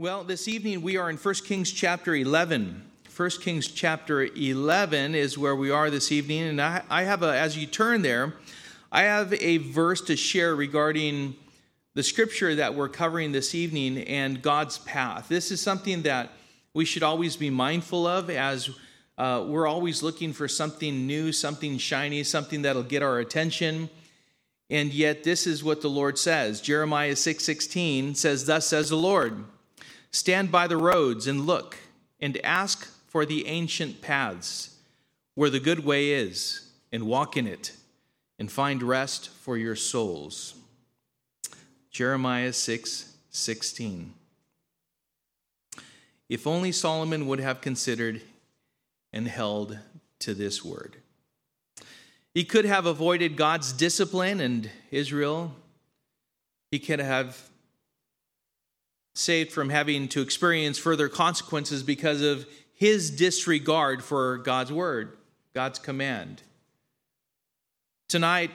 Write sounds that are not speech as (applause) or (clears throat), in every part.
Well, this evening we are in 1 Kings chapter 11. 1 Kings chapter 11 is where we are this evening. And I, I have a, as you turn there, I have a verse to share regarding the scripture that we're covering this evening and God's path. This is something that we should always be mindful of as uh, we're always looking for something new, something shiny, something that'll get our attention. And yet this is what the Lord says. Jeremiah 6:16 says, "Thus says the Lord, Stand by the roads and look, and ask for the ancient paths where the good way is, and walk in it, and find rest for your souls. Jeremiah 6 16. If only Solomon would have considered and held to this word. He could have avoided God's discipline and Israel. He could have saved from having to experience further consequences because of his disregard for God's word, God's command. Tonight,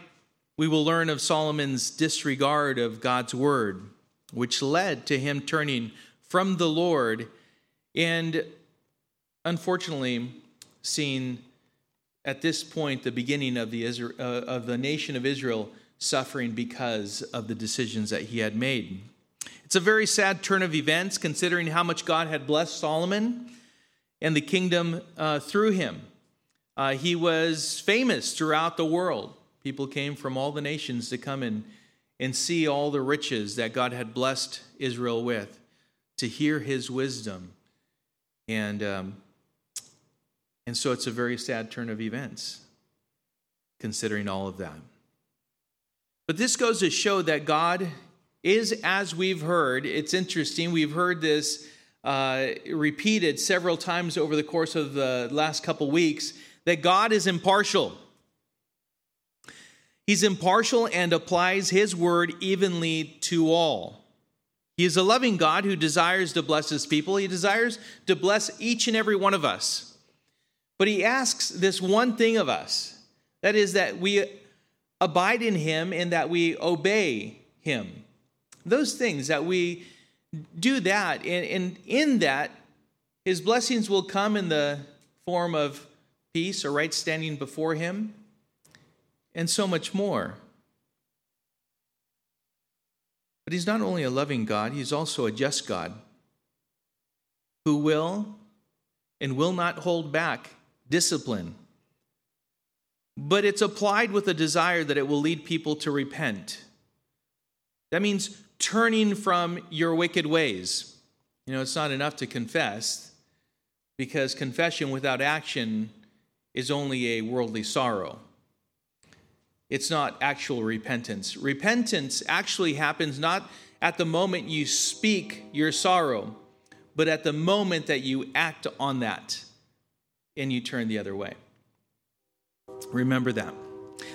we will learn of Solomon's disregard of God's word, which led to him turning from the Lord and unfortunately seeing at this point the beginning of the, Israel, uh, of the nation of Israel suffering because of the decisions that he had made. It's a very sad turn of events considering how much God had blessed Solomon and the kingdom uh, through him. Uh, he was famous throughout the world. People came from all the nations to come and, and see all the riches that God had blessed Israel with, to hear his wisdom. And, um, and so it's a very sad turn of events, considering all of that. But this goes to show that God is as we've heard. It's interesting. We've heard this uh, repeated several times over the course of the last couple weeks that God is impartial. He's impartial and applies his word evenly to all. He is a loving God who desires to bless his people. He desires to bless each and every one of us. But he asks this one thing of us that is, that we abide in him and that we obey him. Those things that we do that, and, and in that, his blessings will come in the form of peace or right standing before him, and so much more. But he's not only a loving God, he's also a just God who will and will not hold back discipline. But it's applied with a desire that it will lead people to repent. That means turning from your wicked ways. You know, it's not enough to confess because confession without action is only a worldly sorrow. It's not actual repentance. Repentance actually happens not at the moment you speak your sorrow, but at the moment that you act on that and you turn the other way. Remember that.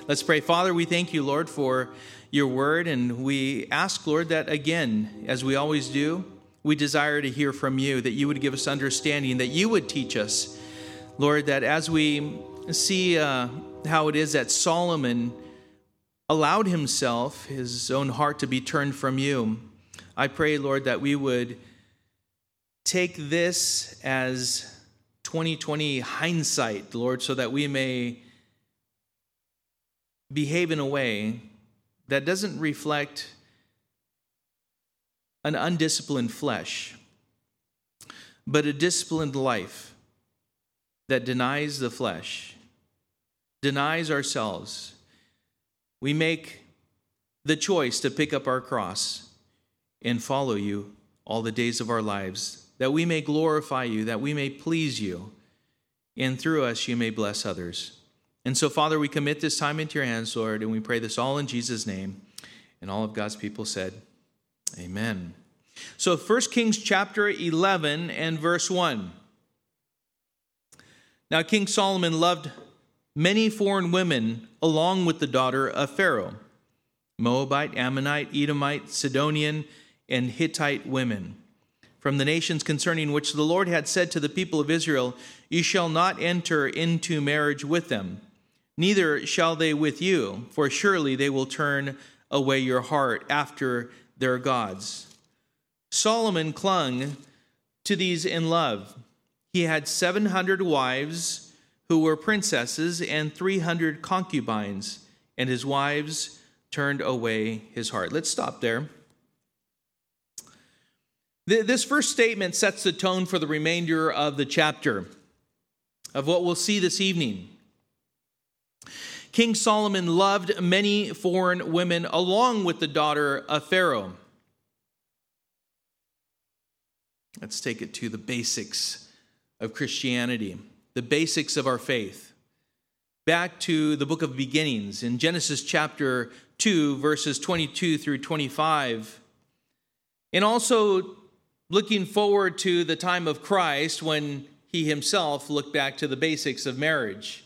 Let's pray. Father, we thank you, Lord, for your word. And we ask, Lord, that again, as we always do, we desire to hear from you, that you would give us understanding, that you would teach us, Lord, that as we see uh, how it is that Solomon allowed himself, his own heart, to be turned from you, I pray, Lord, that we would take this as 2020 hindsight, Lord, so that we may behave in a way that doesn't reflect an undisciplined flesh, but a disciplined life that denies the flesh, denies ourselves. We make the choice to pick up our cross and follow you all the days of our lives, that we may glorify you, that we may please you, and through us you may bless others. And so, Father, we commit this time into your hands, Lord, and we pray this all in Jesus' name. And all of God's people said, Amen. So, 1 Kings chapter 11 and verse 1. Now, King Solomon loved many foreign women along with the daughter of Pharaoh Moabite, Ammonite, Edomite, Sidonian, and Hittite women from the nations concerning which the Lord had said to the people of Israel, You shall not enter into marriage with them neither shall they with you, for surely they will turn away your heart after their gods. Solomon clung to these in love. He had 700 wives who were princesses and 300 concubines, and his wives turned away his heart. Let's stop there. This first statement sets the tone for the remainder of the chapter, of what we'll see this evening. King Solomon loved many foreign women along with the daughter of Pharaoh. Let's take it to the basics of Christianity, the basics of our faith. Back to the book of beginnings in Genesis chapter 2, verses 22 through 25. And also looking forward to the time of Christ when he himself looked back to the basics of marriage.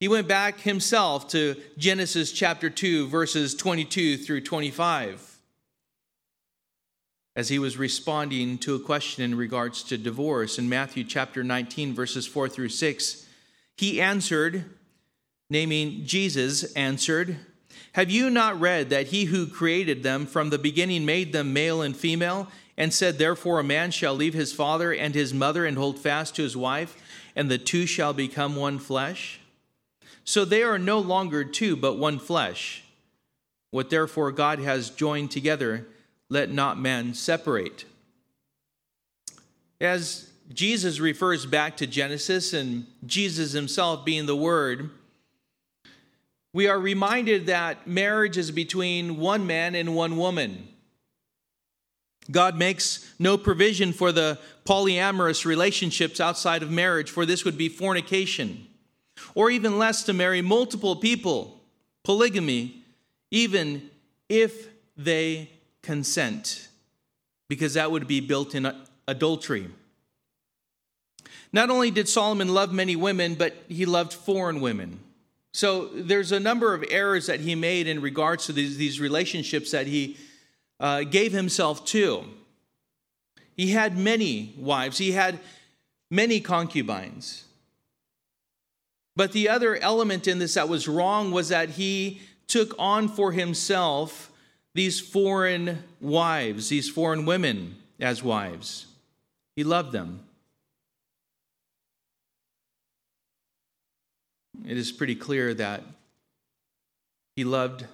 He went back himself to Genesis chapter 2, verses 22 through 25, as he was responding to a question in regards to divorce. In Matthew chapter 19, verses 4 through 6, he answered, naming Jesus, answered, have you not read that he who created them from the beginning made them male and female, and said, Therefore a man shall leave his father and his mother and hold fast to his wife, and the two shall become one flesh? So they are no longer two, but one flesh. What therefore God has joined together, let not man separate. As Jesus refers back to Genesis and Jesus himself being the Word, we are reminded that marriage is between one man and one woman. God makes no provision for the polyamorous relationships outside of marriage, for this would be fornication, or even less to marry multiple people, polygamy, even if they consent, because that would be built in adultery. Not only did Solomon love many women, but he loved foreign women. So there's a number of errors that he made in regards to these, these relationships that he uh, gave himself to. He had many wives, he had many concubines. But the other element in this that was wrong was that he took on for himself these foreign wives, these foreign women as wives. He loved them. it is pretty clear that he loved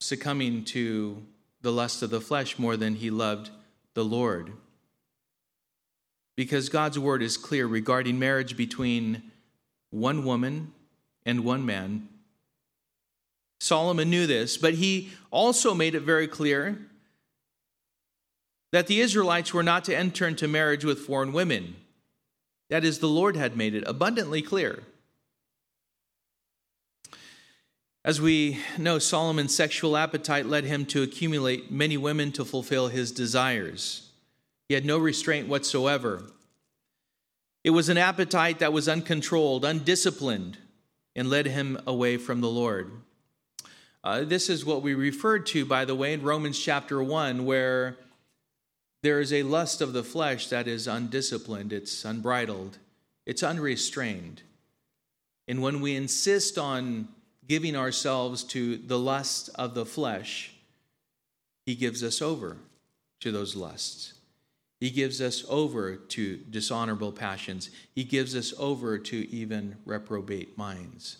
succumbing to the lust of the flesh more than he loved the Lord. Because God's word is clear regarding marriage between one woman and one man. Solomon knew this, but he also made it very clear that the Israelites were not to enter into marriage with foreign women. That is, the Lord had made it abundantly clear. As we know, Solomon's sexual appetite led him to accumulate many women to fulfill his desires. He had no restraint whatsoever. It was an appetite that was uncontrolled, undisciplined, and led him away from the Lord. Uh, this is what we referred to, by the way, in Romans chapter 1, where there is a lust of the flesh that is undisciplined, it's unbridled, it's unrestrained. And when we insist on giving ourselves to the lust of the flesh, He gives us over to those lusts. He gives us over to dishonorable passions. He gives us over to even reprobate minds.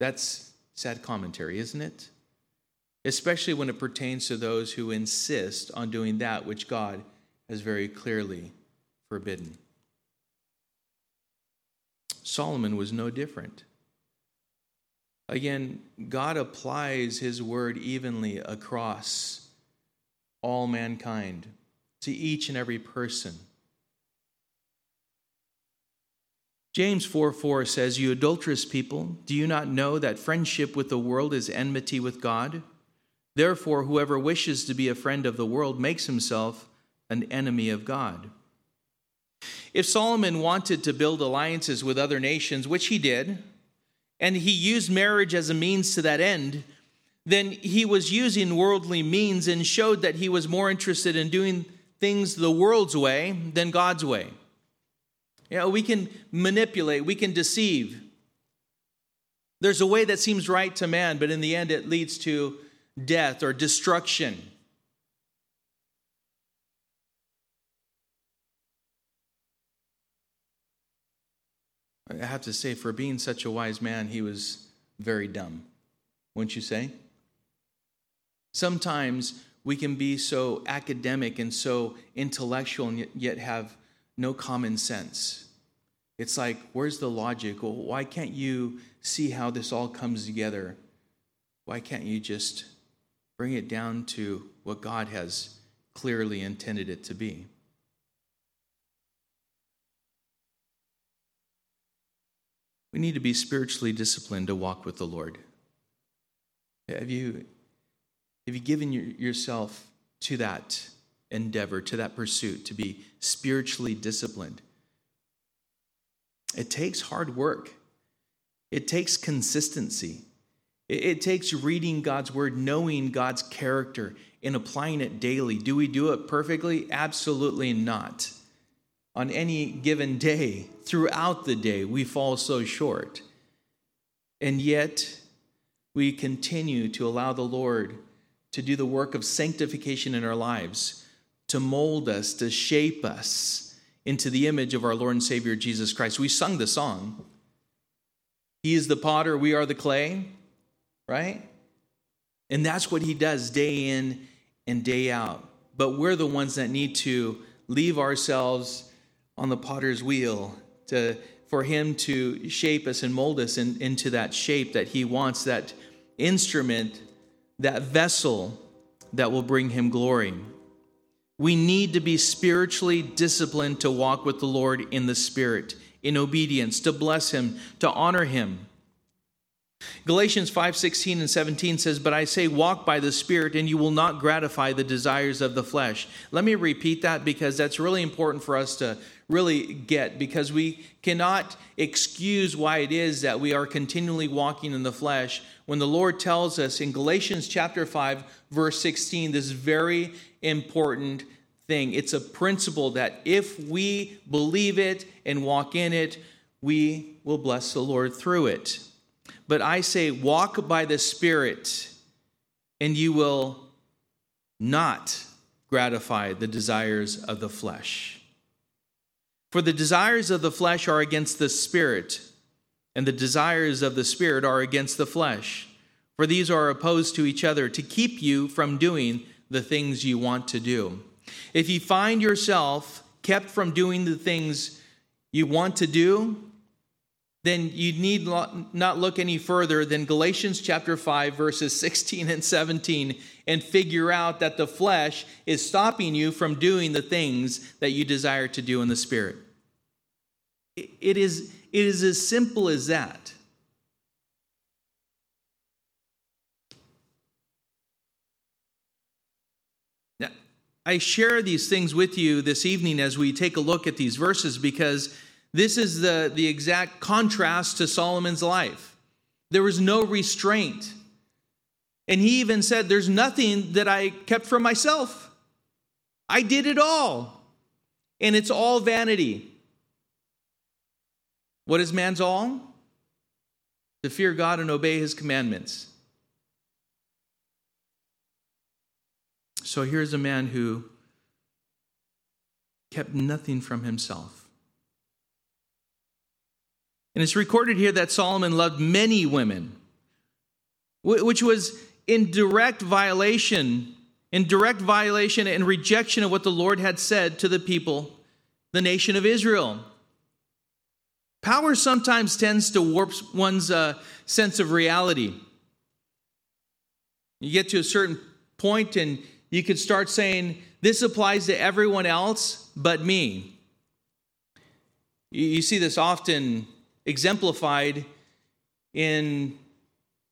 That's sad commentary, isn't it? especially when it pertains to those who insist on doing that which God has very clearly forbidden. Solomon was no different. Again, God applies his word evenly across all mankind, to each and every person. James 4 4 says, You adulterous people, do you not know that friendship with the world is enmity with God? Therefore, whoever wishes to be a friend of the world makes himself an enemy of God. If Solomon wanted to build alliances with other nations, which he did, and he used marriage as a means to that end, then he was using worldly means and showed that he was more interested in doing things the world's way than God's way. You know, we can manipulate, we can deceive. There's a way that seems right to man, but in the end it leads to death or destruction. I have to say, for being such a wise man, he was very dumb, wouldn't you say? Sometimes we can be so academic and so intellectual and yet have no common sense. It's like, where's the logic? Well, why can't you see how this all comes together? Why can't you just bring it down to what God has clearly intended it to be? We need to be spiritually disciplined to walk with the Lord. Have you, have you given your, yourself to that endeavor, to that pursuit, to be spiritually disciplined? It takes hard work, it takes consistency. It, it takes reading God's word, knowing God's character, and applying it daily. Do we do it perfectly? Absolutely not. On any given day, throughout the day, we fall so short. And yet, we continue to allow the Lord to do the work of sanctification in our lives, to mold us, to shape us into the image of our Lord and Savior Jesus Christ. We sung the song. He is the potter, we are the clay, right? And that's what he does day in and day out. But we're the ones that need to leave ourselves on the potter's wheel to, for him to shape us and mold us in, into that shape that he wants, that instrument, that vessel that will bring him glory. We need to be spiritually disciplined to walk with the Lord in the Spirit, in obedience, to bless Him, to honor Him. Galatians 5:16 and 17 says, "But I say walk by the Spirit and you will not gratify the desires of the flesh." Let me repeat that because that's really important for us to really get because we cannot excuse why it is that we are continually walking in the flesh when the Lord tells us in Galatians chapter 5 verse 16 this very important thing. It's a principle that if we believe it and walk in it, we will bless the Lord through it. But I say walk by the Spirit and you will not gratify the desires of the flesh. For the desires of the flesh are against the spirit, and the desires of the spirit are against the flesh. For these are opposed to each other to keep you from doing the things you want to do. If you find yourself kept from doing the things you want to do, then you need not look any further than Galatians chapter 5, verses 16 and 17, and figure out that the flesh is stopping you from doing the things that you desire to do in the Spirit. It is, it is as simple as that. Now, I share these things with you this evening as we take a look at these verses because this is the, the exact contrast to Solomon's life. There was no restraint. And he even said, There's nothing that I kept from myself. I did it all. And it's all vanity. What is man's all? To fear God and obey his commandments. So here's a man who kept nothing from himself. And it's recorded here that Solomon loved many women, which was in direct violation, in direct violation and rejection of what the Lord had said to the people, the nation of Israel. Power sometimes tends to warp one's uh, sense of reality. You get to a certain point and you could start saying, This applies to everyone else but me. You see this often exemplified in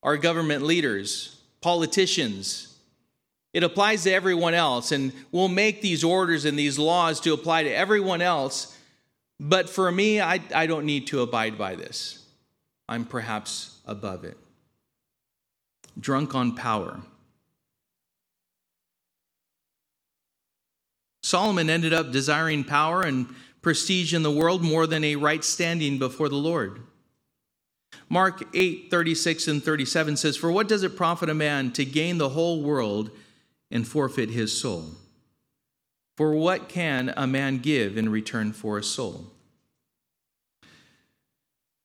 our government leaders, politicians. It applies to everyone else, and we'll make these orders and these laws to apply to everyone else. But for me, I, I don't need to abide by this. I'm perhaps above it. Drunk on power. Solomon ended up desiring power and prestige in the world more than a right standing before the Lord. Mark 8, 36 and 37 says, For what does it profit a man to gain the whole world and forfeit his soul? For what can a man give in return for a soul?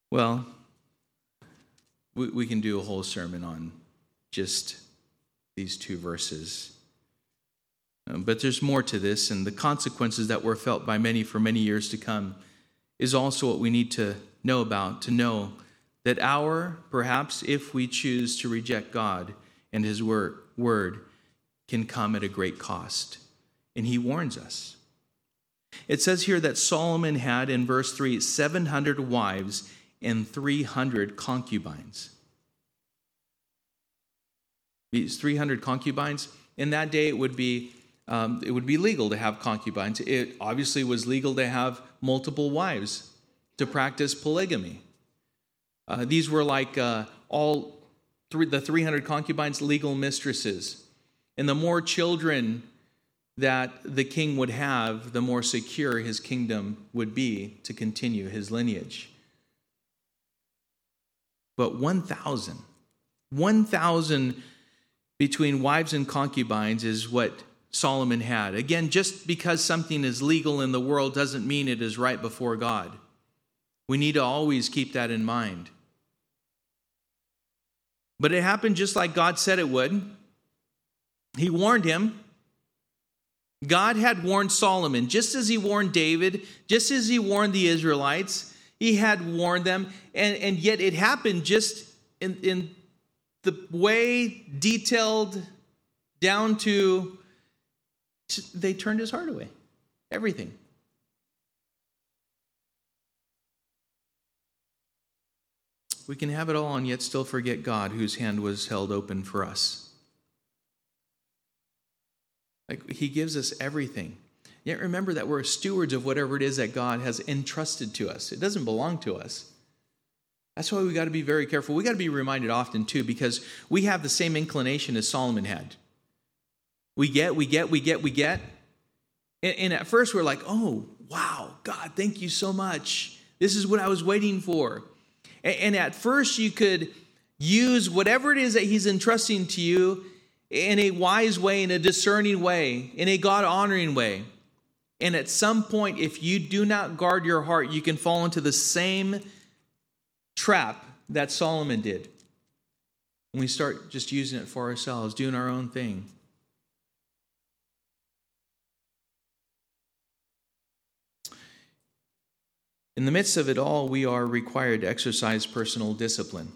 Well, we, we can do a whole sermon on just these two verses. Um, but there's more to this, and the consequences that were felt by many for many years to come is also what we need to know about, to know that our, perhaps if we choose to reject God and His word, can come at a great cost. And He warns us. It says here that Solomon had, in verse 3, 700 wives and 300 concubines. These 300 concubines, in that day it would be um, it would be legal to have concubines. It obviously was legal to have multiple wives, to practice polygamy. Uh, these were like uh, all three, the 300 concubines, legal mistresses. And the more children that the king would have, the more secure his kingdom would be to continue his lineage. But 1,000, 1,000 between wives and concubines is what Solomon had. Again, just because something is legal in the world doesn't mean it is right before God. We need to always keep that in mind. But it happened just like God said it would. He warned him. God had warned Solomon, just as he warned David, just as he warned the Israelites, he had warned them. And, and yet it happened just in, in the way detailed down to they turned his heart away. Everything. We can have it all and yet still forget God, whose hand was held open for us. Like he gives us everything. Yet remember that we're stewards of whatever it is that God has entrusted to us. It doesn't belong to us. That's why we got to be very careful. We got to be reminded often, too, because we have the same inclination as Solomon had. We get, we get, we get, we get. And, and at first we're like, oh, wow, God, thank you so much. This is what I was waiting for. And, and at first you could use whatever it is that He's entrusting to you in a wise way, in a discerning way, in a God honoring way. And at some point, if you do not guard your heart, you can fall into the same trap that Solomon did. When we start just using it for ourselves, doing our own thing. In the midst of it all, we are required to exercise personal discipline.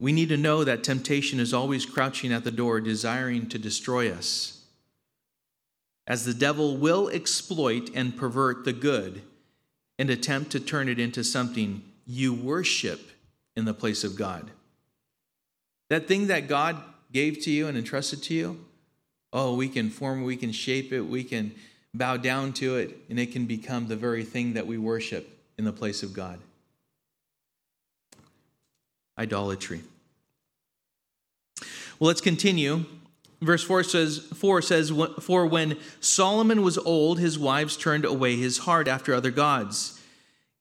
We need to know that temptation is always crouching at the door, desiring to destroy us. As the devil will exploit and pervert the good and attempt to turn it into something you worship in the place of God. That thing that God gave to you and entrusted to you, oh, we can form, we can shape it, we can bow down to it, and it can become the very thing that we worship in the place of God. Idolatry. Well, let's continue. Verse 4 says, 4 says, For when Solomon was old, his wives turned away his heart after other gods.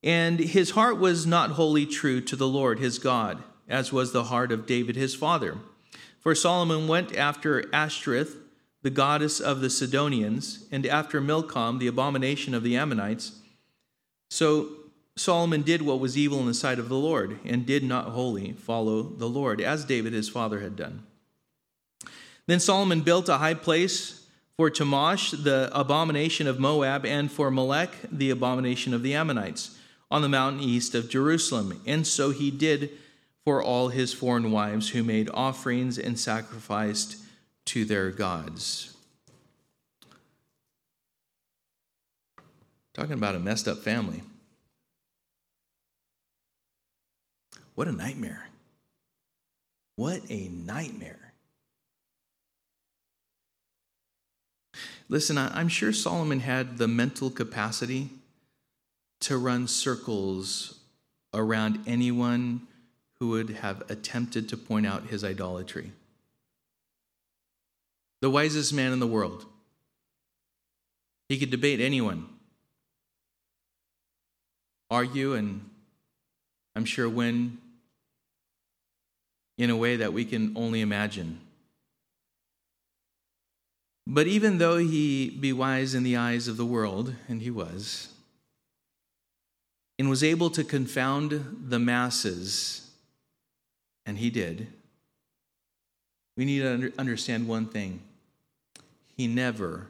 And his heart was not wholly true to the Lord his God, as was the heart of David his father. For Solomon went after Ashtoreth, the goddess of the Sidonians, and after Milcom, the abomination of the Ammonites. So Solomon did what was evil in the sight of the Lord, and did not wholly follow the Lord, as David his father had done. Then Solomon built a high place for Chemosh, the abomination of Moab, and for Molech, the abomination of the Ammonites, on the mountain east of Jerusalem. And so he did for all his foreign wives who made offerings and sacrificed to their gods. Talking about a messed up family. What a nightmare. What a nightmare. Listen, I'm sure Solomon had the mental capacity to run circles around anyone who would have attempted to point out his idolatry the wisest man in the world. He could debate anyone, argue, and I'm sure, win in a way that we can only imagine. But even though he be wise in the eyes of the world, and he was, and was able to confound the masses, and he did, we need to understand one thing he never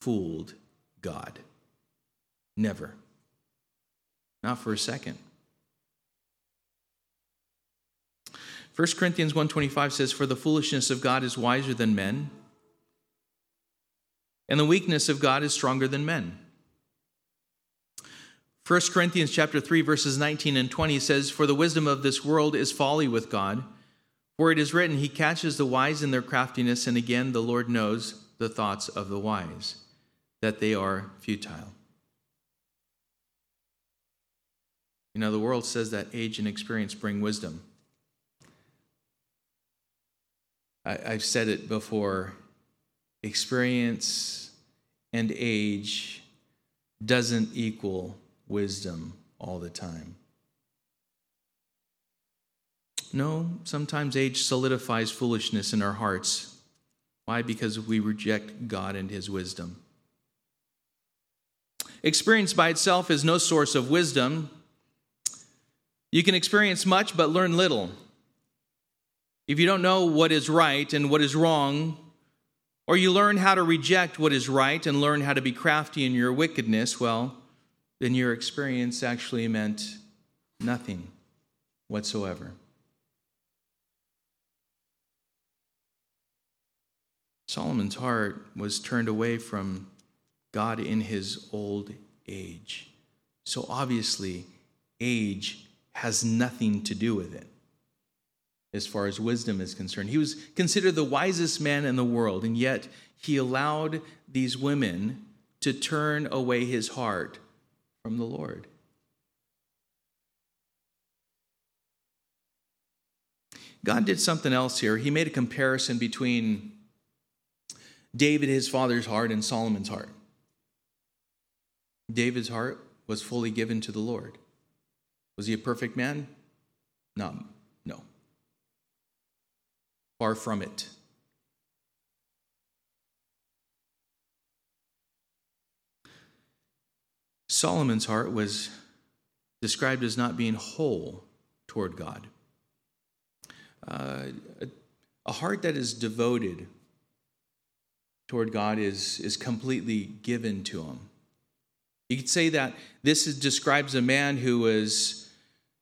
fooled God. Never. Not for a second. 1 Corinthians 1:25 says for the foolishness of God is wiser than men and the weakness of God is stronger than men. 1 Corinthians chapter 3 verses 19 and 20 says for the wisdom of this world is folly with God for it is written he catches the wise in their craftiness and again the Lord knows the thoughts of the wise that they are futile. You know the world says that age and experience bring wisdom. I, have said it before experience and age doesn't equal wisdom all the time. No, sometimes age solidifies foolishness in our hearts. Why? Because we reject God and His wisdom. Experience by itself is no source of wisdom. You can experience much but learn little. If you don't know what is right and what is wrong, or you learn how to reject what is right and learn how to be crafty in your wickedness, well, then your experience actually meant nothing whatsoever. Solomon's heart was turned away from God in his old age. So obviously, age has nothing to do with it as far as wisdom is concerned. He was considered the wisest man in the world, and yet he allowed these women to turn away his heart from the Lord. God did something else here. He made a comparison between David, his father's heart, and Solomon's heart. David's heart was fully given to the Lord. Was he a perfect man? No, no. Far from it. Solomon's heart was described as not being whole toward God. Uh, a heart that is devoted toward God is, is completely given to him. You could say that this is, describes a man who is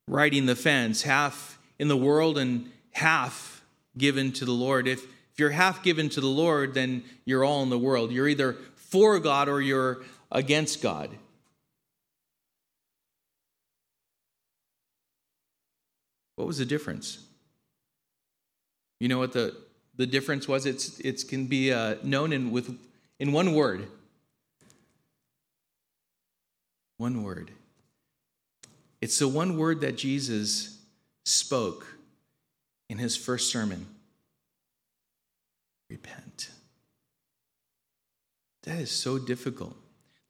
riding the fence, half in the world and half given to the Lord. If, if you're half given to the Lord, then you're all in the world. You're either for God or you're against God. What was the difference? You know what the, the difference was? It's, it can be uh, known in, with, in one word one word. It's the one word that Jesus spoke in his first sermon repent. That is so difficult.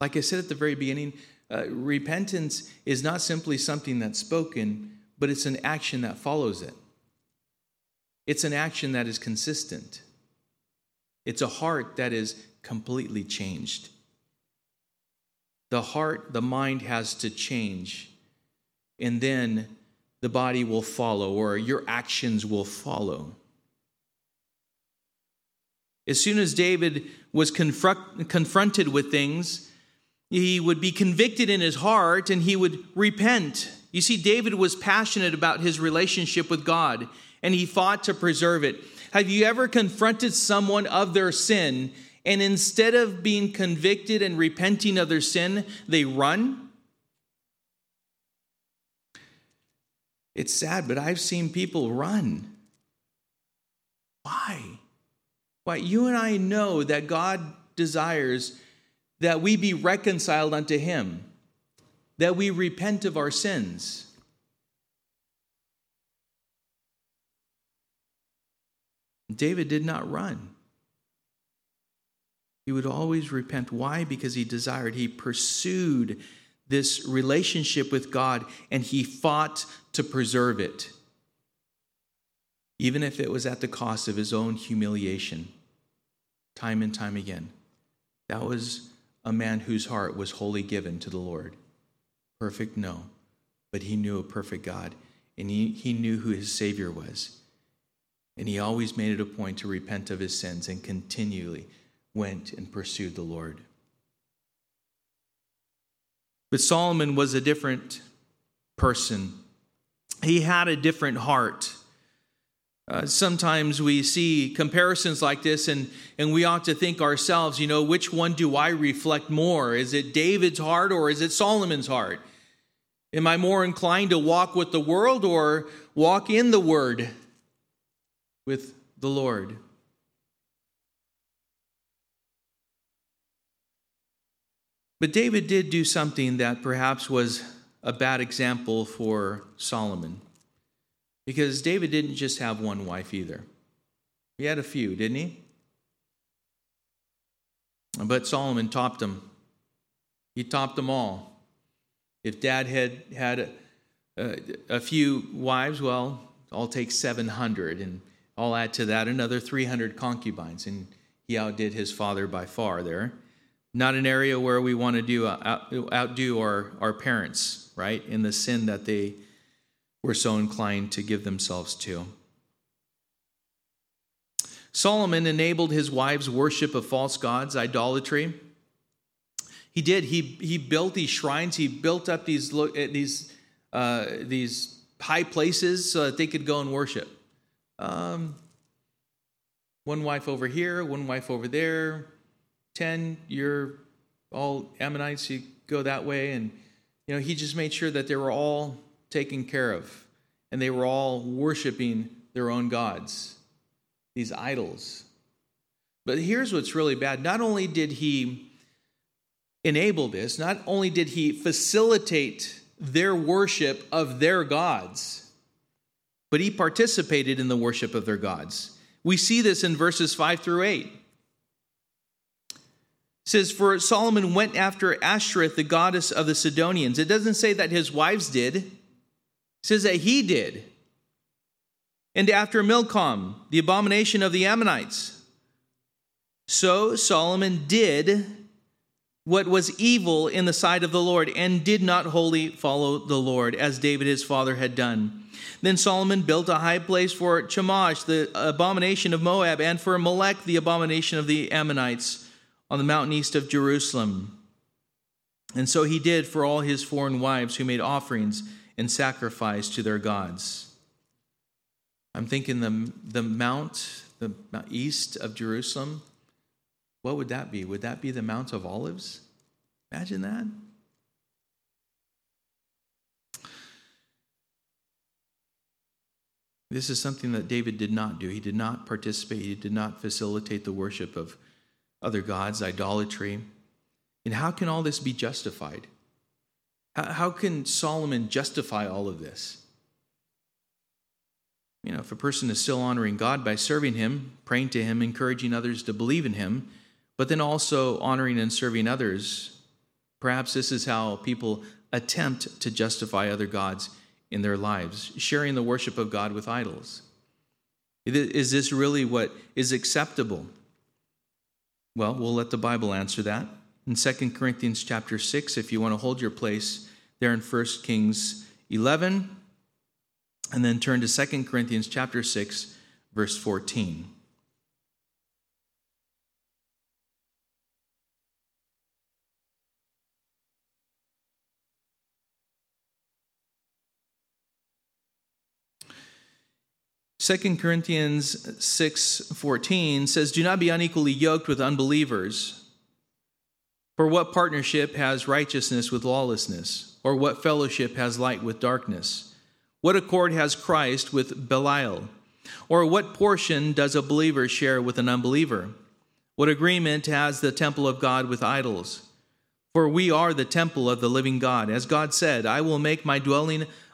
Like I said at the very beginning, uh, repentance is not simply something that's spoken, but it's an action that follows it. It's an action that is consistent. It's a heart that is completely changed. The heart, the mind has to change. And then the body will follow, or your actions will follow. As soon as David was confront, confronted with things, he would be convicted in his heart and he would repent. You see, David was passionate about his relationship with God and he fought to preserve it. Have you ever confronted someone of their sin and instead of being convicted and repenting of their sin, they run. It's sad, but I've seen people run. Why? Why? You and I know that God desires that we be reconciled unto Him, that we repent of our sins. David did not run. He would always repent. Why? Because he desired, he pursued this relationship with God and he fought to preserve it, even if it was at the cost of his own humiliation, time and time again. That was a man whose heart was wholly given to the Lord. Perfect, no, but he knew a perfect God and he, he knew who his Savior was. And he always made it a point to repent of his sins and continually went and pursued the Lord. But Solomon was a different person. He had a different heart. Uh, sometimes we see comparisons like this, and, and we ought to think ourselves, you know, which one do I reflect more? Is it David's heart or is it Solomon's heart? Am I more inclined to walk with the world or walk in the Word with the Lord? But David did do something that perhaps was a bad example for Solomon. Because David didn't just have one wife either. He had a few, didn't he? But Solomon topped them. He topped them all. If dad had had a, a, few wives, well, I'll take 700 and I'll add to that another 300 concubines. And he outdid his father by far there not an area where we want to do uh, outdo our, our parents, right, in the sin that they were so inclined to give themselves to. Solomon enabled his wives' worship of false gods, idolatry. He did. He, he built these shrines. He built up these, eh, these, uh, these high places so that they could go and worship. Um, one wife over here, one wife over there, 10, you're all Ammonites, you go that way. And, you know, he just made sure that they were all taken care of and they were all worshiping their own gods, these idols. But here's what's really bad. Not only did he enable this, not only did he facilitate their worship of their gods, but he participated in the worship of their gods. We see this in verses 5 through 8 says, For Solomon went after Ashtoreth, the goddess of the Sidonians. It doesn't say that his wives did, it says that he did. And after Milcom, the abomination of the Ammonites. So Solomon did what was evil in the sight of the Lord and did not wholly follow the Lord, as David his father had done. Then Solomon built a high place for Chemosh, the abomination of Moab, and for Molech, the abomination of the Ammonites on the mountain east of Jerusalem. And so he did for all his foreign wives who made offerings and sacrifice to their gods. I'm thinking the, the mount, the east of Jerusalem, what would that be? Would that be the Mount of Olives? Imagine that. This is something that David did not do. He did not participate, he did not facilitate the worship of other gods, idolatry. And how can all this be justified? How, can Solomon justify all of this? You know, if a person is still honoring God by serving Him, praying to Him, encouraging others to believe in Him, but then also honoring and serving others, perhaps this is how people attempt to justify other gods in their lives, sharing the worship of God with idols. Is this really what is acceptable? Well, we'll let the Bible answer that. In 2 Corinthians chapter 6, if you want to hold your place there in 1 Kings 11, and then turn to 2 Corinthians chapter 6, verse 14. 2 Corinthians 6:14 says, "Do not be unequally yoked with unbelievers. For what partnership has righteousness with lawlessness? Or what fellowship has light with darkness? What accord has Christ with Belial? Or what portion does a believer share with an unbeliever? What agreement has the temple of God with idols? For we are the temple of the living God. As God said, I will make my dwelling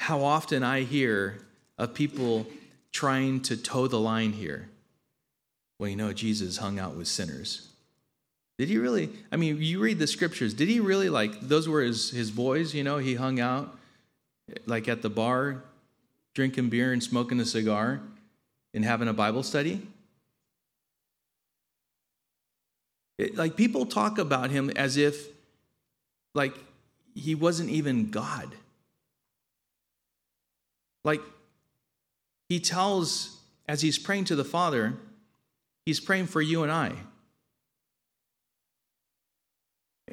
how often I hear of people trying to toe the line here. Well, you know, Jesus hung out with sinners. Did he really? I mean, you read the scriptures. Did he really like those were his, his boys, you know? He hung out like at the bar, drinking beer and smoking a cigar and having a Bible study? It, like people talk about him as if like he wasn't even God. Like he tells as he's praying to the Father, he's praying for you and I.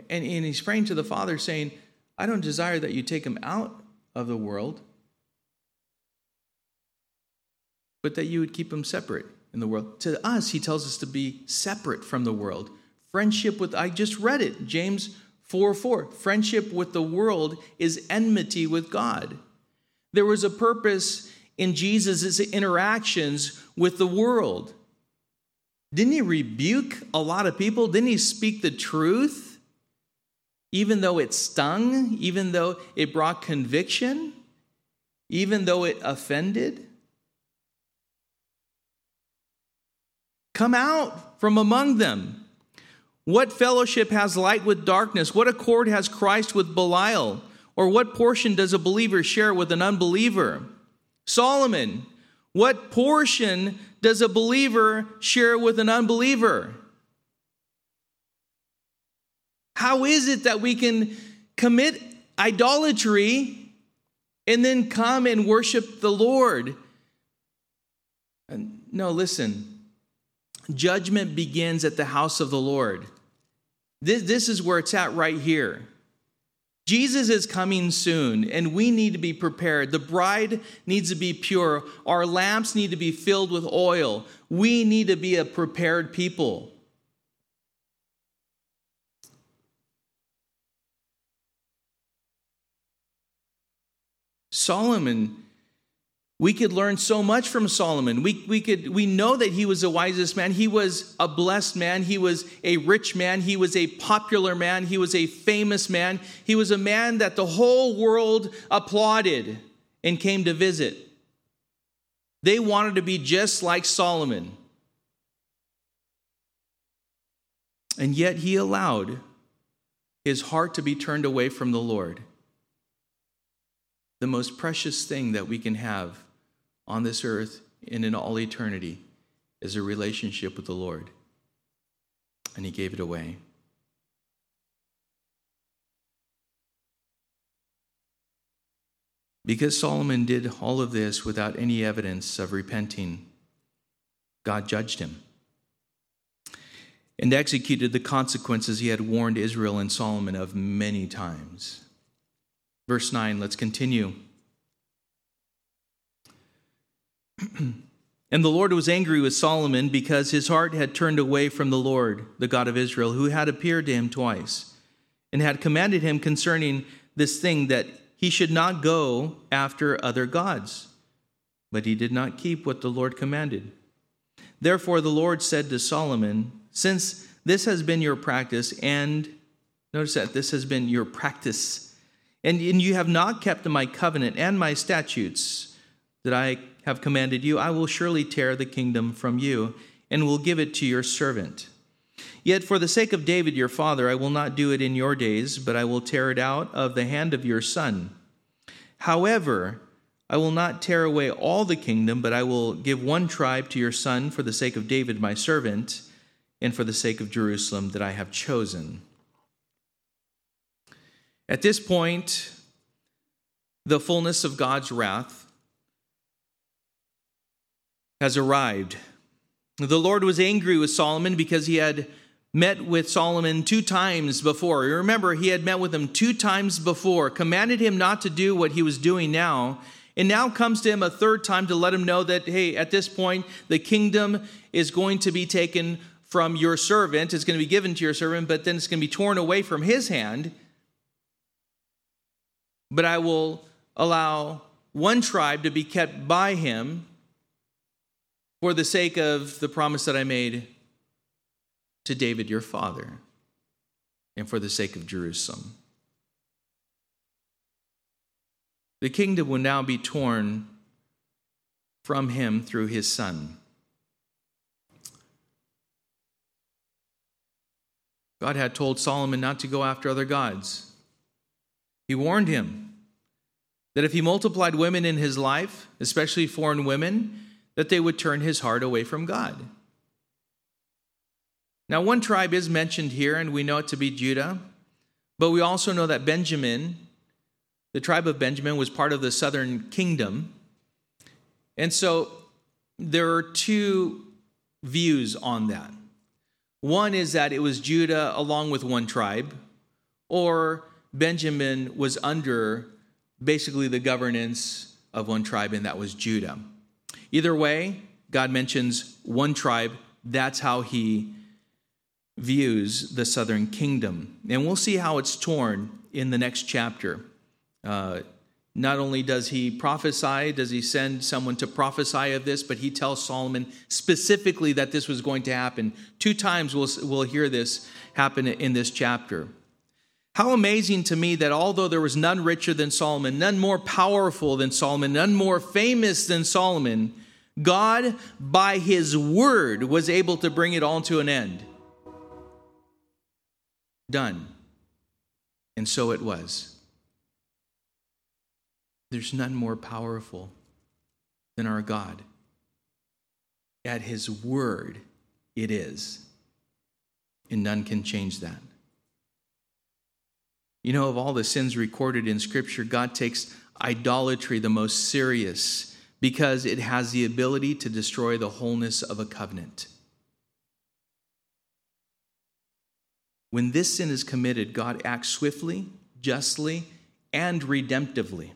And, and he's praying to the Father, saying, I don't desire that you take him out of the world, but that you would keep him separate in the world. To us, he tells us to be separate from the world. Friendship with, I just read it, James 4 4. Friendship with the world is enmity with God. There was a purpose in Jesus' interactions with the world. Didn't he rebuke a lot of people? Didn't he speak the truth? even though it stung, even though it brought conviction, even though it offended? Come out from among them. What fellowship has light with darkness? What accord has Christ with Belial? Or what portion does a believer share with an unbeliever? Solomon, what portion does a believer share with an unbeliever? How is it that we can commit idolatry and then come and worship the Lord? No, listen. Judgment begins at the house of the Lord. This, this is where it's at right here. Jesus is coming soon, and we need to be prepared. The bride needs to be pure. Our lamps need to be filled with oil. We need to be a prepared people. Solomon, we could learn so much from Solomon. We, we, could, we know that he was the wisest man. He was a blessed man. He was a rich man. He was a popular man. He was a famous man. He was a man that the whole world applauded and came to visit. They wanted to be just like Solomon. And yet he allowed his heart to be turned away from the Lord the most precious thing that we can have on this earth and in all eternity is a relationship with the Lord. And he gave it away. Because Solomon did all of this without any evidence of repenting, God judged him and executed the consequences he had warned Israel and Solomon of many times. Verse 9, let's continue. (clears throat) and the Lord was angry with Solomon because his heart had turned away from the Lord, the God of Israel, who had appeared to him twice, and had commanded him concerning this thing that he should not go after other gods. But he did not keep what the Lord commanded. Therefore, the Lord said to Solomon, Since this has been your practice, and notice that this has been your practice and, and you have not kept my covenant and my statutes that I have commanded you, I will surely tear the kingdom from you and will give it to your servant. Yet for the sake of David your father, I will not do it in your days, but I will tear it out of the hand of your son. However, I will not tear away all the kingdom, but I will give one tribe to your son for the sake of David my servant, and for the sake of Jerusalem that I have chosen. At this point, the fullness of God's wrath has arrived. The Lord was angry with Solomon because he had met with Solomon two times before. Remember, he had met with him two times before, commanded him not to do what he was doing now, and now comes to him a third time to let him know that, hey, at this point, the kingdom is going to be taken from your servant. It's going to be given to your servant, but then it's going to be torn away from his hand. but I will allow one tribe to be kept by him for the sake of the promise that I made to David your father and for the sake of Jerusalem. The kingdom will now be torn from him through his son. God had told Solomon not to go after other gods. He warned him that if he multiplied women in his life, especially foreign women, that they would turn his heart away from God. Now, one tribe is mentioned here, and we know it to be Judah, but we also know that Benjamin, the tribe of Benjamin, was part of the southern kingdom. And so there are two views on that. One is that it was Judah along with one tribe, or Benjamin was under basically the governance of one tribe, and that was Judah. Either way, God mentions one tribe. That's how he views the southern kingdom. And we'll see how it's torn in the next chapter. Uh, not only does he prophesy, does he send someone to prophesy of this, but he tells Solomon specifically that this was going to happen. Two times we'll, we'll hear this happen in this chapter. How amazing to me that although there was none richer than Solomon, none more powerful than Solomon, none more famous than Solomon, God, by his word, was able to bring it all to an end. Done. And so it was. There's none more powerful than our God. At his word, it is. And none can change that. You know, of all the sins recorded in Scripture, God takes idolatry the most serious because it has the ability to destroy the wholeness of a covenant. When this sin is committed, God acts swiftly, justly, and redemptively.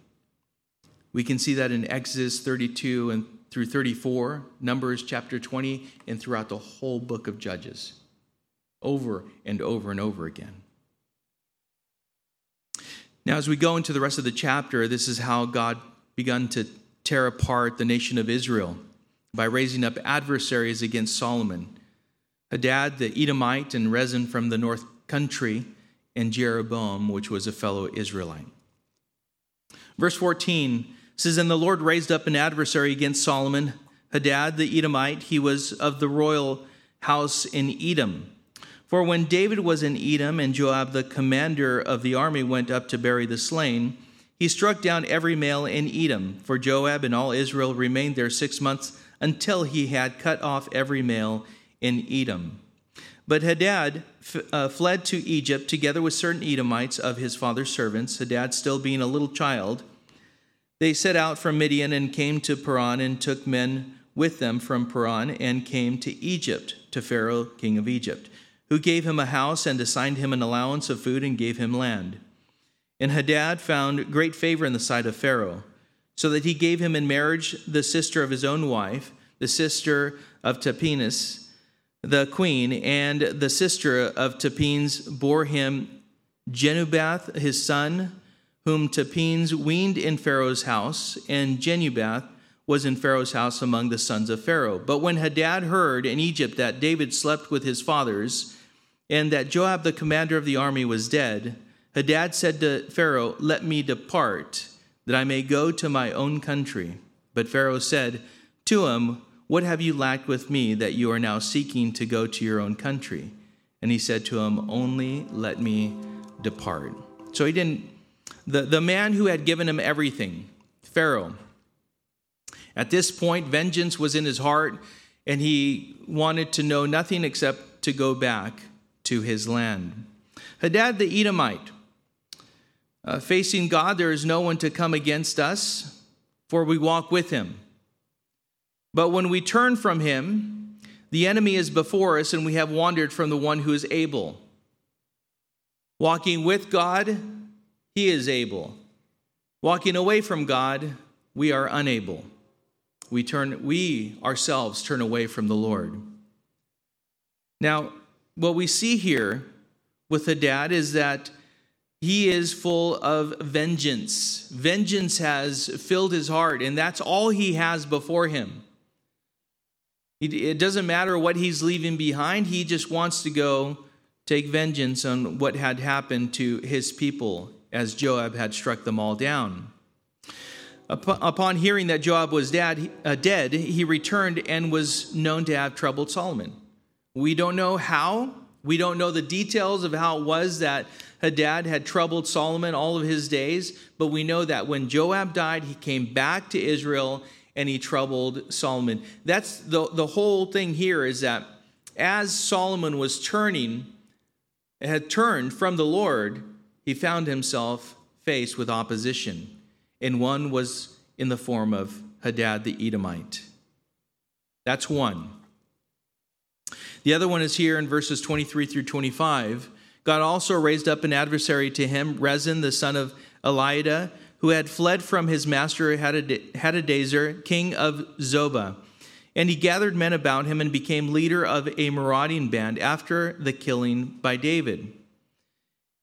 We can see that in Exodus 32 and through 34, Numbers chapter 20, and throughout the whole book of Judges, over and over and over again. Now, as we go into the rest of the chapter, this is how God begun to tear apart the nation of Israel by raising up adversaries against Solomon. Hadad the Edomite and Rezin from the north country, and Jeroboam, which was a fellow Israelite. Verse 14 says, And the Lord raised up an adversary against Solomon, Hadad the Edomite. He was of the royal house in Edom. For when David was in Edom and Joab, the commander of the army, went up to bury the slain, he struck down every male in Edom. For Joab and all Israel remained there six months until he had cut off every male in Edom. But Hadad f- uh, fled to Egypt together with certain Edomites of his father's servants, Hadad still being a little child. They set out from Midian and came to Paran and took men with them from Paran and came to Egypt, to Pharaoh, king of Egypt who gave him a house and assigned him an allowance of food and gave him land. And Hadad found great favor in the sight of Pharaoh, so that he gave him in marriage the sister of his own wife, the sister of Tahpenes, the queen, and the sister of Tahpenes bore him Genubath, his son, whom Tahpenes weaned in Pharaoh's house, and Genubath was in Pharaoh's house among the sons of Pharaoh. But when Hadad heard in Egypt that David slept with his fathers, and that Joab, the commander of the army, was dead, Hadad said to Pharaoh, Let me depart, that I may go to my own country. But Pharaoh said to him, What have you lacked with me that you are now seeking to go to your own country? And he said to him, Only let me depart. So he didn't, the, the man who had given him everything, Pharaoh, at this point, vengeance was in his heart, and he wanted to know nothing except to go back to his land. Hadad the Edomite, uh, facing God, there is no one to come against us, for we walk with him. But when we turn from him, the enemy is before us, and we have wandered from the one who is able. Walking with God, he is able. Walking away from God, we are unable. We turn we ourselves turn away from the Lord. Now, what we see here with Hadad is that he is full of vengeance. Vengeance has filled his heart, and that's all he has before him. It doesn't matter what he's leaving behind, he just wants to go take vengeance on what had happened to his people as Joab had struck them all down. Upon hearing that Joab was dead, uh, dead, he returned and was known to have troubled Solomon. We don't know how, we don't know the details of how it was that Hadad had troubled Solomon all of his days, but we know that when Joab died, he came back to Israel and he troubled Solomon. That's the, the whole thing here is that as Solomon was turning, had turned from the Lord, he found himself faced with opposition, and one was in the form of Hadad the Edomite. That's one. The other one is here in verses 23 through 25. God also raised up an adversary to him, Rezin, the son of Eliada, who had fled from his master Hadadezer, king of Zobah. And he gathered men about him and became leader of a marauding band after the killing by David.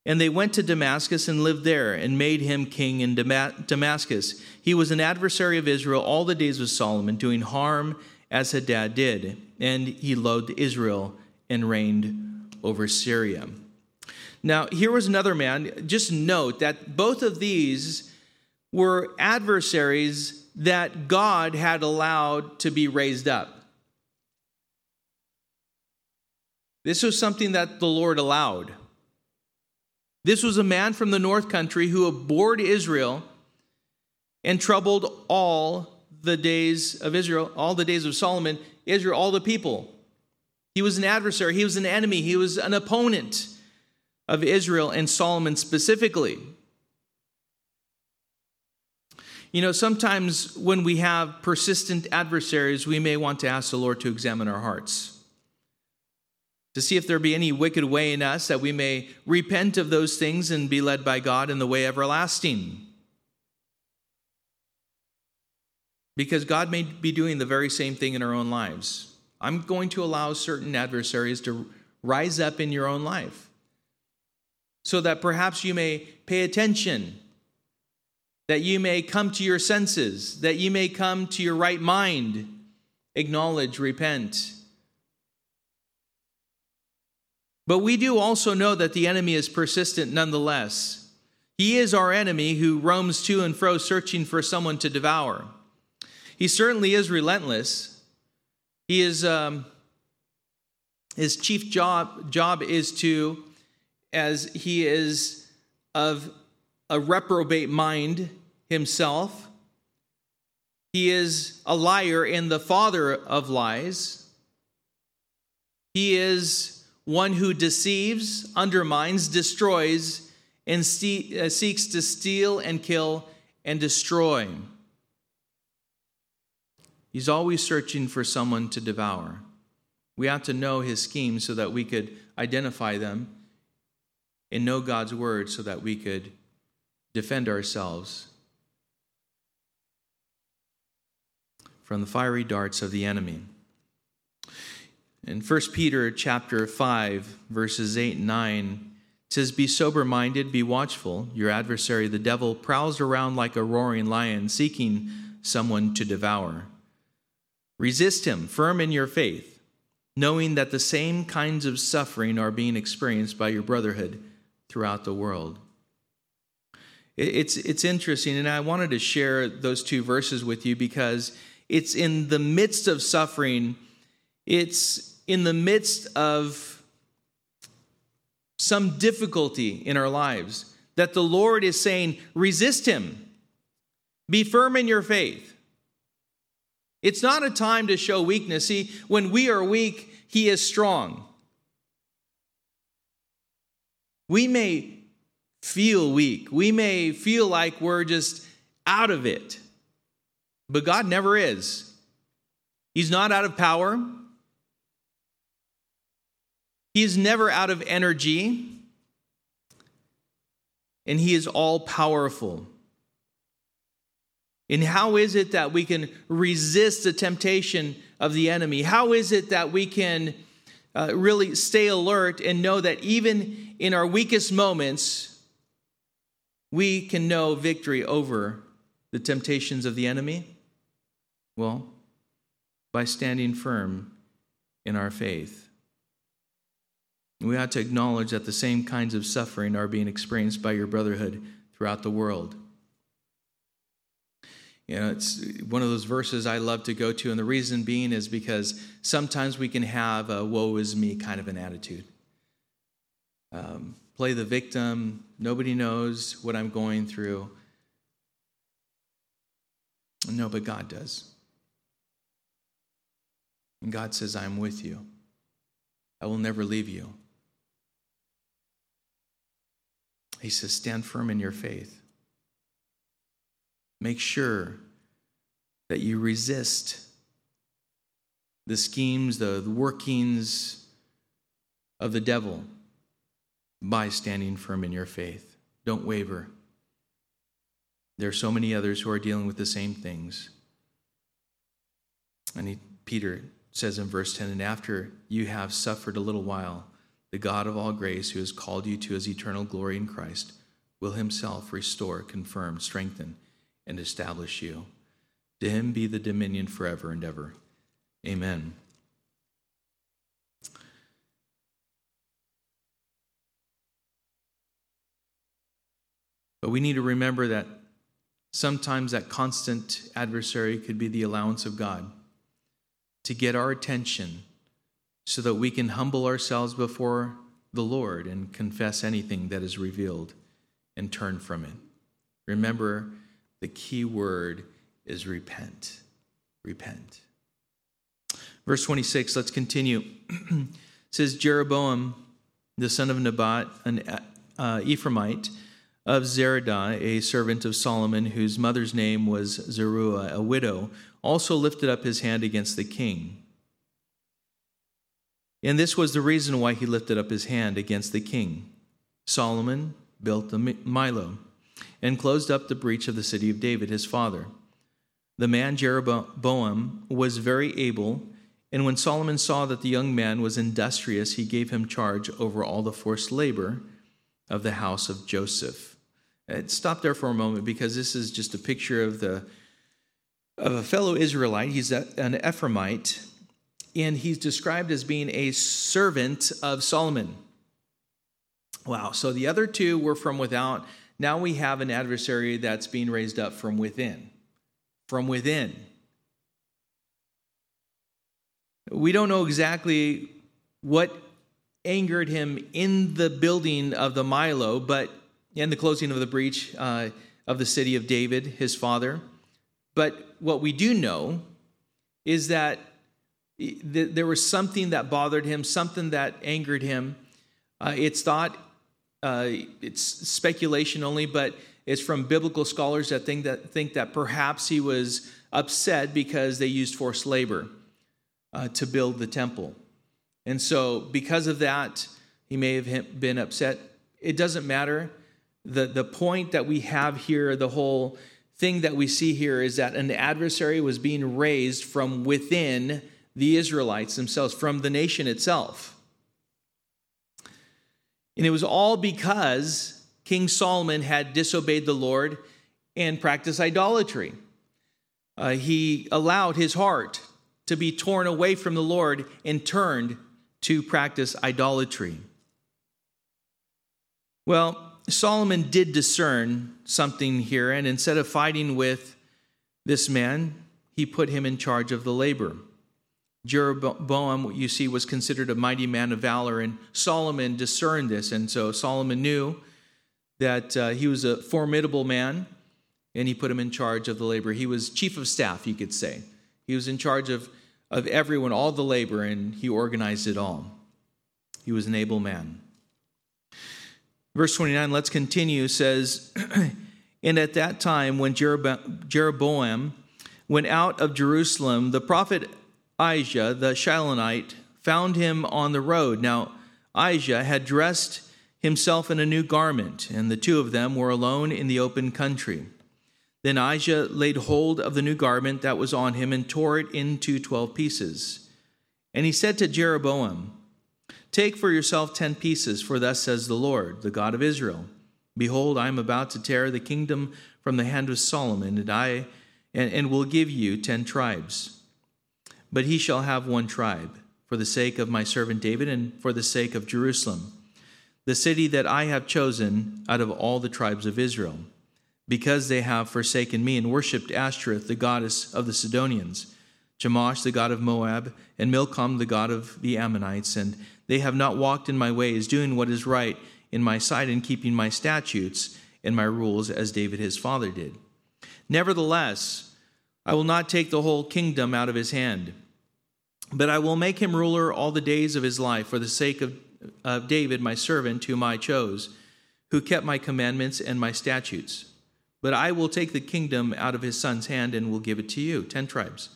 And they went to Damascus and lived there and made him king in Damascus. He was an adversary of Israel all the days of Solomon, doing harm as Hadad did. And he loathed Israel and reigned over Syria. Now, here was another man. Just note that both of these were adversaries that God had allowed to be raised up. This was something that the Lord allowed. This was a man from the north country who abhorred Israel and troubled all the days of Israel, all the days of Solomon, Israel, all the people. He was an adversary, he was an enemy, he was an opponent of Israel and Solomon specifically. You know, sometimes when we have persistent adversaries, we may want to ask the Lord to examine our hearts, to see if there be any wicked way in us that we may repent of those things and be led by God in the way everlasting. Because God may be doing the very same thing in our own lives. I'm going to allow certain adversaries to rise up in your own life so that perhaps you may pay attention, that you may come to your senses, that you may come to your right mind, acknowledge, repent. But we do also know that the enemy is persistent nonetheless. He is our enemy who roams to and fro searching for someone to devour. He certainly is relentless. He is um, his chief job job is to as he is of a reprobate mind himself. He is a liar and the father of lies. He is one who deceives, undermines, destroys, and uh, seeks to steal and kill and destroy. He's always searching for someone to devour. We have to know his schemes so that we could identify them and know God's word so that we could defend ourselves from the fiery darts of the enemy. In 1 Peter chapter 5 verses 8 and 9 it says be sober minded be watchful your adversary the devil prowls around like a roaring lion seeking someone to devour resist him firm in your faith knowing that the same kinds of suffering are being experienced by your brotherhood throughout the world. It's, it's interesting, and I wanted to share those two verses with you because it's in the midst of suffering, it's in the midst of some difficulty in our lives that the Lord is saying, resist Him, be firm in your faith. It's not a time to show weakness. See, when we are weak, He is strong. We may feel weak. We may feel like we're just out of it. But God never is. He's not out of power. He's never out of energy. And He is all powerful. And how is it that we can resist the temptation of the enemy? How is it that we can uh, really stay alert and know that even in our weakest moments, we can know victory over the temptations of the enemy? Well, by standing firm in our faith. We ought to acknowledge that the same kinds of suffering are being experienced by your brotherhood throughout the world. You know, it's one of those verses I love to go to, and the reason being is because sometimes we can have a woe is me kind of an attitude. Um, play the victim, nobody knows what I'm going through. No, but God does. And God says, I'm with you. I will never leave you. He says, stand firm in your faith. Make sure that you resist the schemes, the workings of the devil by standing firm in your faith. Don't waver. There are so many others who are dealing with the same things. And he, Peter says in verse 10 And after you have suffered a little while, the God of all grace, who has called you to his eternal glory in Christ, will himself restore, confirm, strengthen, and establish you. To him be the dominion forever and ever. Amen. But we need to remember that sometimes that constant adversary could be the allowance of God to get our attention so that we can humble ourselves before the Lord and confess anything that is revealed and turn from it. Remember, the key word is repent. Repent. Verse 26, let's continue. (clears throat) says Jeroboam, the son of Nebat, an uh, Ephraimite of Zeredah, a servant of Solomon, whose mother's name was Zeruiah, a widow, also lifted up his hand against the king. And this was the reason why he lifted up his hand against the king. Solomon built the Millo and closed up the breach of the city of David, his father. The man Jeroboam was very able, and when Solomon saw that the young man was industrious, he gave him charge over all the forced labor of the house of Joseph. Uh, stop there for a moment because this is just a picture of the of a fellow Israelite. He's an Ephraimite and he's described as being a servant of Solomon. Wow. So the other two were from without. Now we have an adversary that's being raised up from within. From within. We don't know exactly what angered him in the building of the Millo, but in the closing of the breach uh, of the city of David, his father. But what we do know is that there was something that bothered him, something that angered him. Uh, it's thought, uh, it's speculation only, but it's from biblical scholars that think that think that perhaps he was upset because they used forced labor uh, to build the temple, and so because of that, he may have been upset. It doesn't matter. the The point that we have here, the whole thing that we see here, is that an adversary was being raised from within the Israelites themselves, from the nation itself. And it was all because King Solomon had disobeyed the Lord and practiced idolatry. Uh, he allowed his heart to be torn away from the Lord and turned to practice idolatry. Well, Solomon did discern something here, and instead of fighting with this man, he put him in charge of the labor. Jeroboam, you see, was considered a mighty man of valor, and Solomon discerned this. And so Solomon knew that uh, he was a formidable man, and he put him in charge of the labor. He was chief of staff, you could say. He was in charge of, of everyone, all the labor, and he organized it all. He was an able man. Verse 29, let's continue, says, (clears throat) And at that time, when Jeroboam went out of Jerusalem, the prophet Ahijah the Shilonite found him on the road. Now, Ahijah had dressed himself in a new garment, and the two of them were alone in the open country. Then Ahijah laid hold of the new garment that was on him and tore it into twelve pieces. And he said to Jeroboam, Take for yourself ten pieces, for thus says the Lord, the God of Israel Behold, I am about to tear the kingdom from the hand of Solomon, and I and, and will give you ten tribes. But he shall have one tribe, for the sake of my servant David and for the sake of Jerusalem, the city that I have chosen out of all the tribes of Israel, because they have forsaken me and worshipped Ashtoreth, the goddess of the Sidonians, Chemosh, the god of Moab, and Milcom, the god of the Ammonites, and they have not walked in my ways, doing what is right in my sight and keeping my statutes and my rules as David his father did. Nevertheless, I will not take the whole kingdom out of his hand, but I will make him ruler all the days of his life for the sake of, of David, my servant, whom I chose, who kept my commandments and my statutes. But I will take the kingdom out of his son's hand and will give it to you, ten tribes.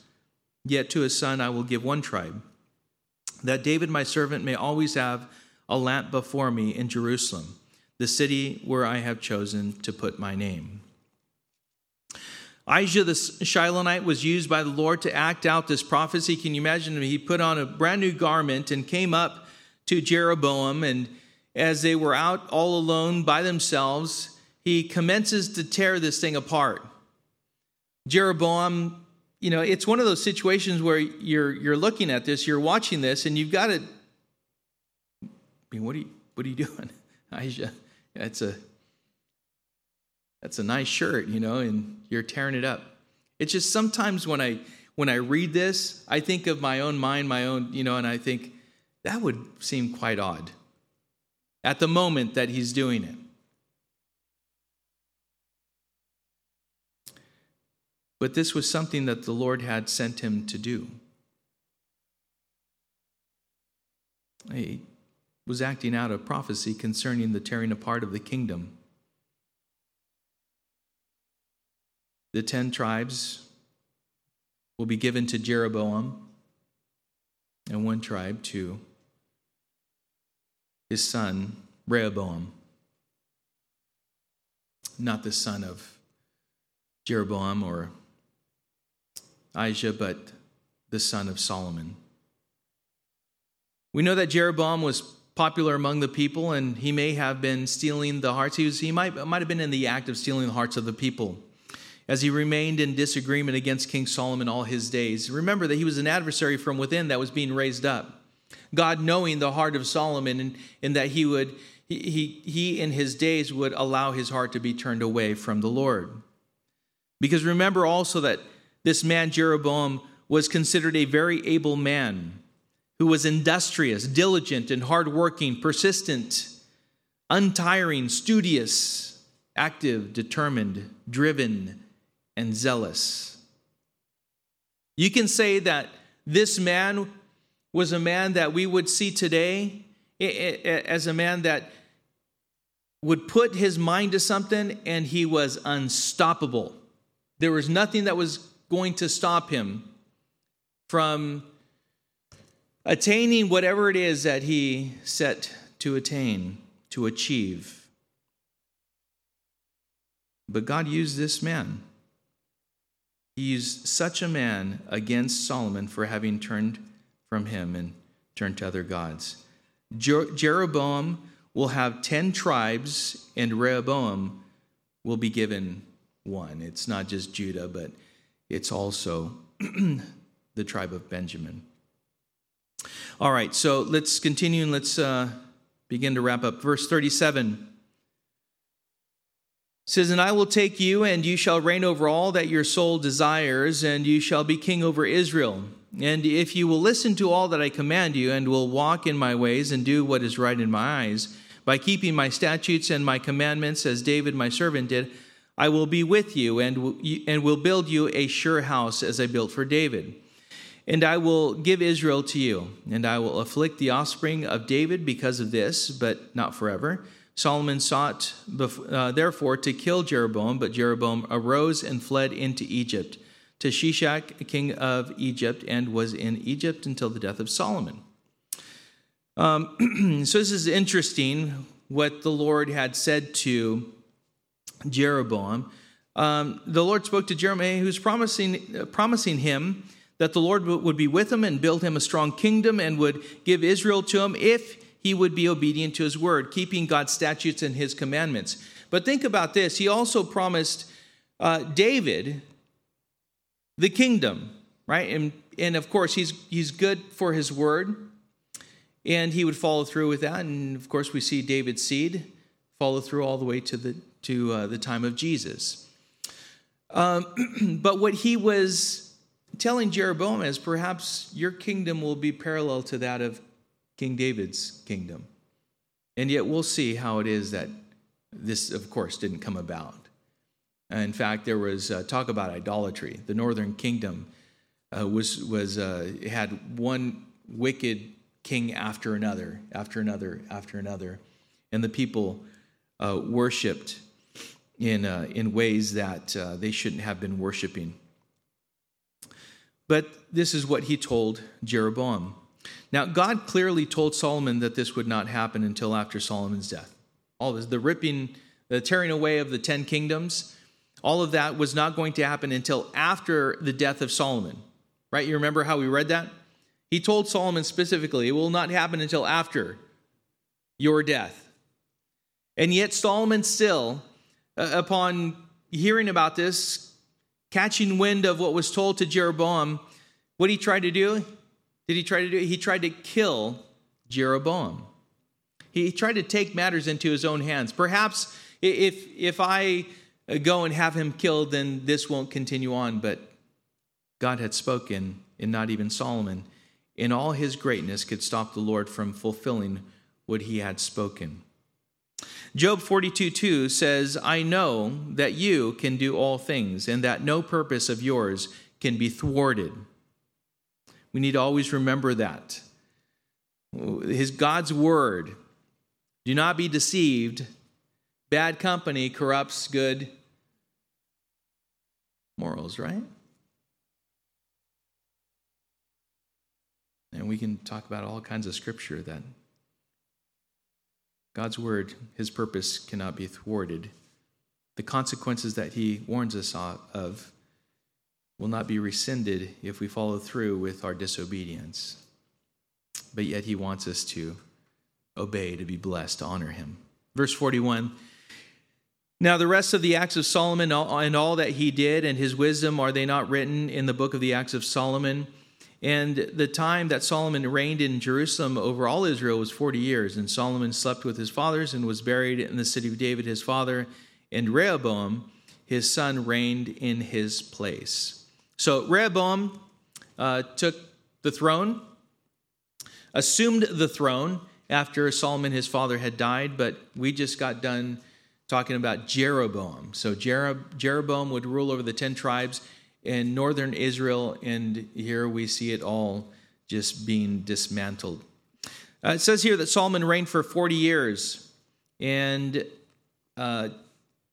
Yet to his son I will give one tribe, that David, my servant, may always have a lamp before me in Jerusalem, the city where I have chosen to put my name. Ahijah the Shilonite was used by the Lord to act out this prophecy. Can you imagine? He put on a brand new garment and came up to Jeroboam, and as they were out all alone by themselves, he commences to tear this thing apart. Jeroboam, you know, it's one of those situations where you're you're looking at this, you're watching this, and you've got to. I mean, what are you what are you (laughs) doing, Ahijah? It's a that's a nice shirt, you know, and you're tearing it up. It's just sometimes when I when I read this, I think of my own mind, my own, you know, and I think that would seem quite odd at the moment that he's doing it. But this was something that the Lord had sent him to do. He was acting out a prophecy concerning the tearing apart of the kingdom. The ten tribes will be given to Jeroboam, and one tribe to his son, Rehoboam. Not the son of Jeroboam or Ahijah, but the son of Solomon. We know that Jeroboam was popular among the people, and he may have been stealing the hearts. He, was, he might, might have been in the act of stealing the hearts of the people as he remained in disagreement against King Solomon all his days. Remember that he was an adversary from within that was being raised up. God, knowing the heart of Solomon and, and that he would, he, he in his days would allow his heart to be turned away from the Lord. Because remember also that this man Jeroboam was considered a very able man who was industrious, diligent, and hardworking, persistent, untiring, studious, active, determined, driven, and zealous. You can say that this man was a man that we would see today as a man that would put his mind to something and he was unstoppable. There was nothing that was going to stop him from attaining whatever it is that he set to attain, to achieve. But God used this man. He used such a man against Solomon for having turned from him and turned to other gods. Jer- Jeroboam will have 10 tribes, and Rehoboam will be given one. It's not just Judah, but it's also (clears throat) the tribe of Benjamin. All right, so let's continue and let's uh, begin to wrap up. Verse 37 says, And I will take you, and you shall reign over all that your soul desires, and you shall be king over Israel. And if you will listen to all that I command you, and will walk in my ways, and do what is right in my eyes, by keeping my statutes and my commandments, as David my servant did, I will be with you, and, and will build you a sure house, as I built for David. And I will give Israel to you, and I will afflict the offspring of David because of this, but not forever Solomon sought, uh, therefore, to kill Jeroboam, but Jeroboam arose and fled into Egypt to Shishak, king of Egypt, and was in Egypt until the death of Solomon. Um, (clears throat) so, this is interesting what the Lord had said to Jeroboam. Um, the Lord spoke to Jeremiah, who's promising, uh, promising him that the Lord would be with him and build him a strong kingdom and would give Israel to him if he would be obedient to his word, keeping God's statutes and his commandments. But think about this He also promised uh, David the kingdom, right? And, and of course, he's, he's good for his word, and he would follow through with that. And of course, we see David's seed follow through all the way to the, to, uh, the time of Jesus. Um, (clears throat) but what he was telling Jeroboam is perhaps your kingdom will be parallel to that of King David's kingdom. And yet we'll see how it is that this, of course, didn't come about. In fact, there was uh, talk about idolatry. The northern kingdom uh, was, was, uh, had one wicked king after another, after another, after another. And the people uh, worshiped in, uh, in ways that uh, they shouldn't have been worshiping. But this is what he told Jeroboam. Now, God clearly told Solomon that this would not happen until after Solomon's death. All this, the ripping, the tearing away of the ten kingdoms, all of that was not going to happen until after the death of Solomon. Right? You remember how we read that? He told Solomon specifically, it will not happen until after your death. And yet, Solomon still, uh, upon hearing about this, catching wind of what was told to Jeroboam, what he tried to do? Did he try to do? He tried to kill Jeroboam. He tried to take matters into his own hands. Perhaps if if I go and have him killed, then this won't continue on. But God had spoken, and not even Solomon, in all his greatness, could stop the Lord from fulfilling what he had spoken. Job 42 2 says, I know that you can do all things, and that no purpose of yours can be thwarted. We need to always remember that. His God's word. Do not be deceived. Bad company corrupts good morals, right? And we can talk about all kinds of scripture that God's word, his purpose cannot be thwarted. The consequences that he warns us of will not be rescinded if we follow through with our disobedience. But yet he wants us to obey, to be blessed, to honor him. Verse 41 now, the rest of the acts of Solomon and all that he did and his wisdom, are they not written in the book of the acts of Solomon? And the time that Solomon reigned in Jerusalem over all Israel was 40 years. And Solomon slept with his fathers and was buried in the city of David, his father. And Rehoboam, his son, reigned in his place. So Rehoboam uh, took the throne, assumed the throne after Solomon, his father, had died. But we just got done talking about Jeroboam. So Jeroboam would rule over the 10 tribes in northern Israel, and here we see it all just being dismantled. Uh, it says here that Solomon reigned for 40 years, and uh,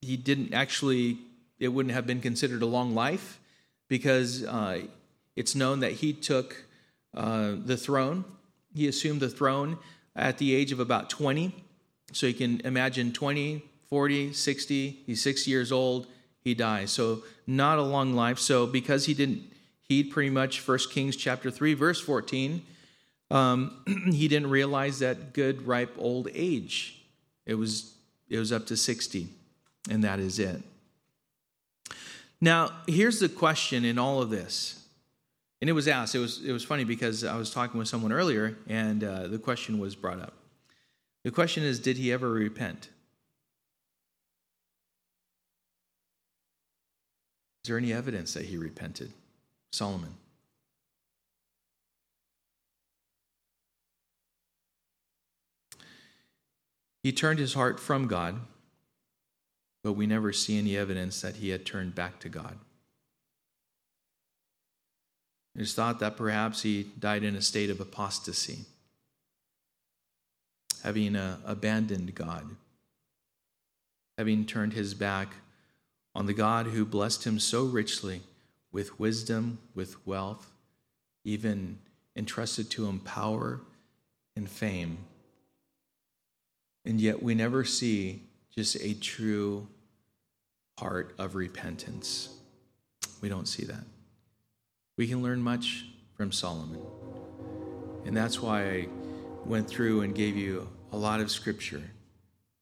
he didn't actually, it wouldn't have been considered a long life because uh, it's known that he took uh, the throne. He assumed the throne at the age of about 20. So you can imagine 20, 40, 60, he's 60 years old, he dies. So not a long life. So because he didn't heed pretty much 1 Kings chapter 3, verse 14, um, (clears throat) he didn't realize that good, ripe old age. It was, it was up to 60, and that is it. Now, here's the question in all of this. And it was asked. It was, it was funny because I was talking with someone earlier, and uh, the question was brought up. The question is Did he ever repent? Is there any evidence that he repented? Solomon. He turned his heart from God, but we never see any evidence that he had turned back to God. It is thought that perhaps he died in a state of apostasy, having uh, abandoned God, having turned his back on the God who blessed him so richly with wisdom, with wealth, even entrusted to him power and fame. And yet we never see just a true heart of repentance. We don't see that. We can learn much from Solomon. And that's why I went through and gave you a lot of scripture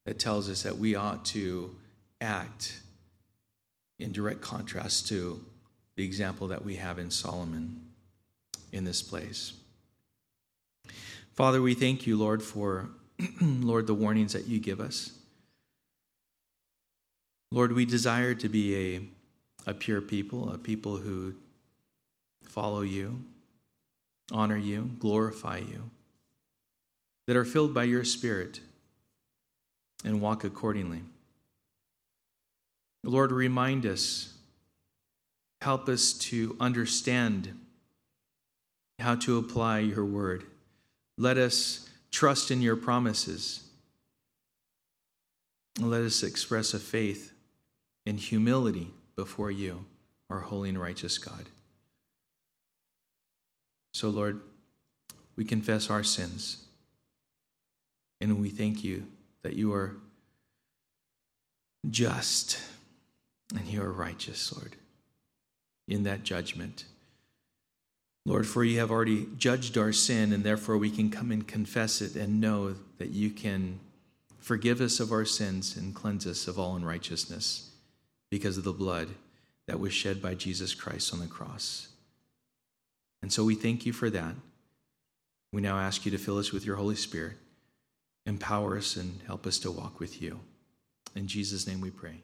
that tells us that we ought to act in direct contrast to the example that we have in Solomon in this place. Father, we thank you, Lord, for (clears throat) Lord the warnings that you give us. Lord, we desire to be a, a pure people, a people who follow you, honor you, glorify you, that are filled by your Spirit and walk accordingly. Lord, remind us, help us to understand how to apply your word. Let us trust in your promises. Let us express a faith in humility before you, our holy and righteous God. So, Lord, we confess our sins and we thank you that you are just and you are righteous, Lord, in that judgment. Lord, for you have already judged our sin, and therefore we can come and confess it and know that you can forgive us of our sins and cleanse us of all unrighteousness because of the blood that was shed by Jesus Christ on the cross. And so we thank you for that. We now ask you to fill us with your Holy Spirit, empower us, and help us to walk with you. In Jesus' name we pray.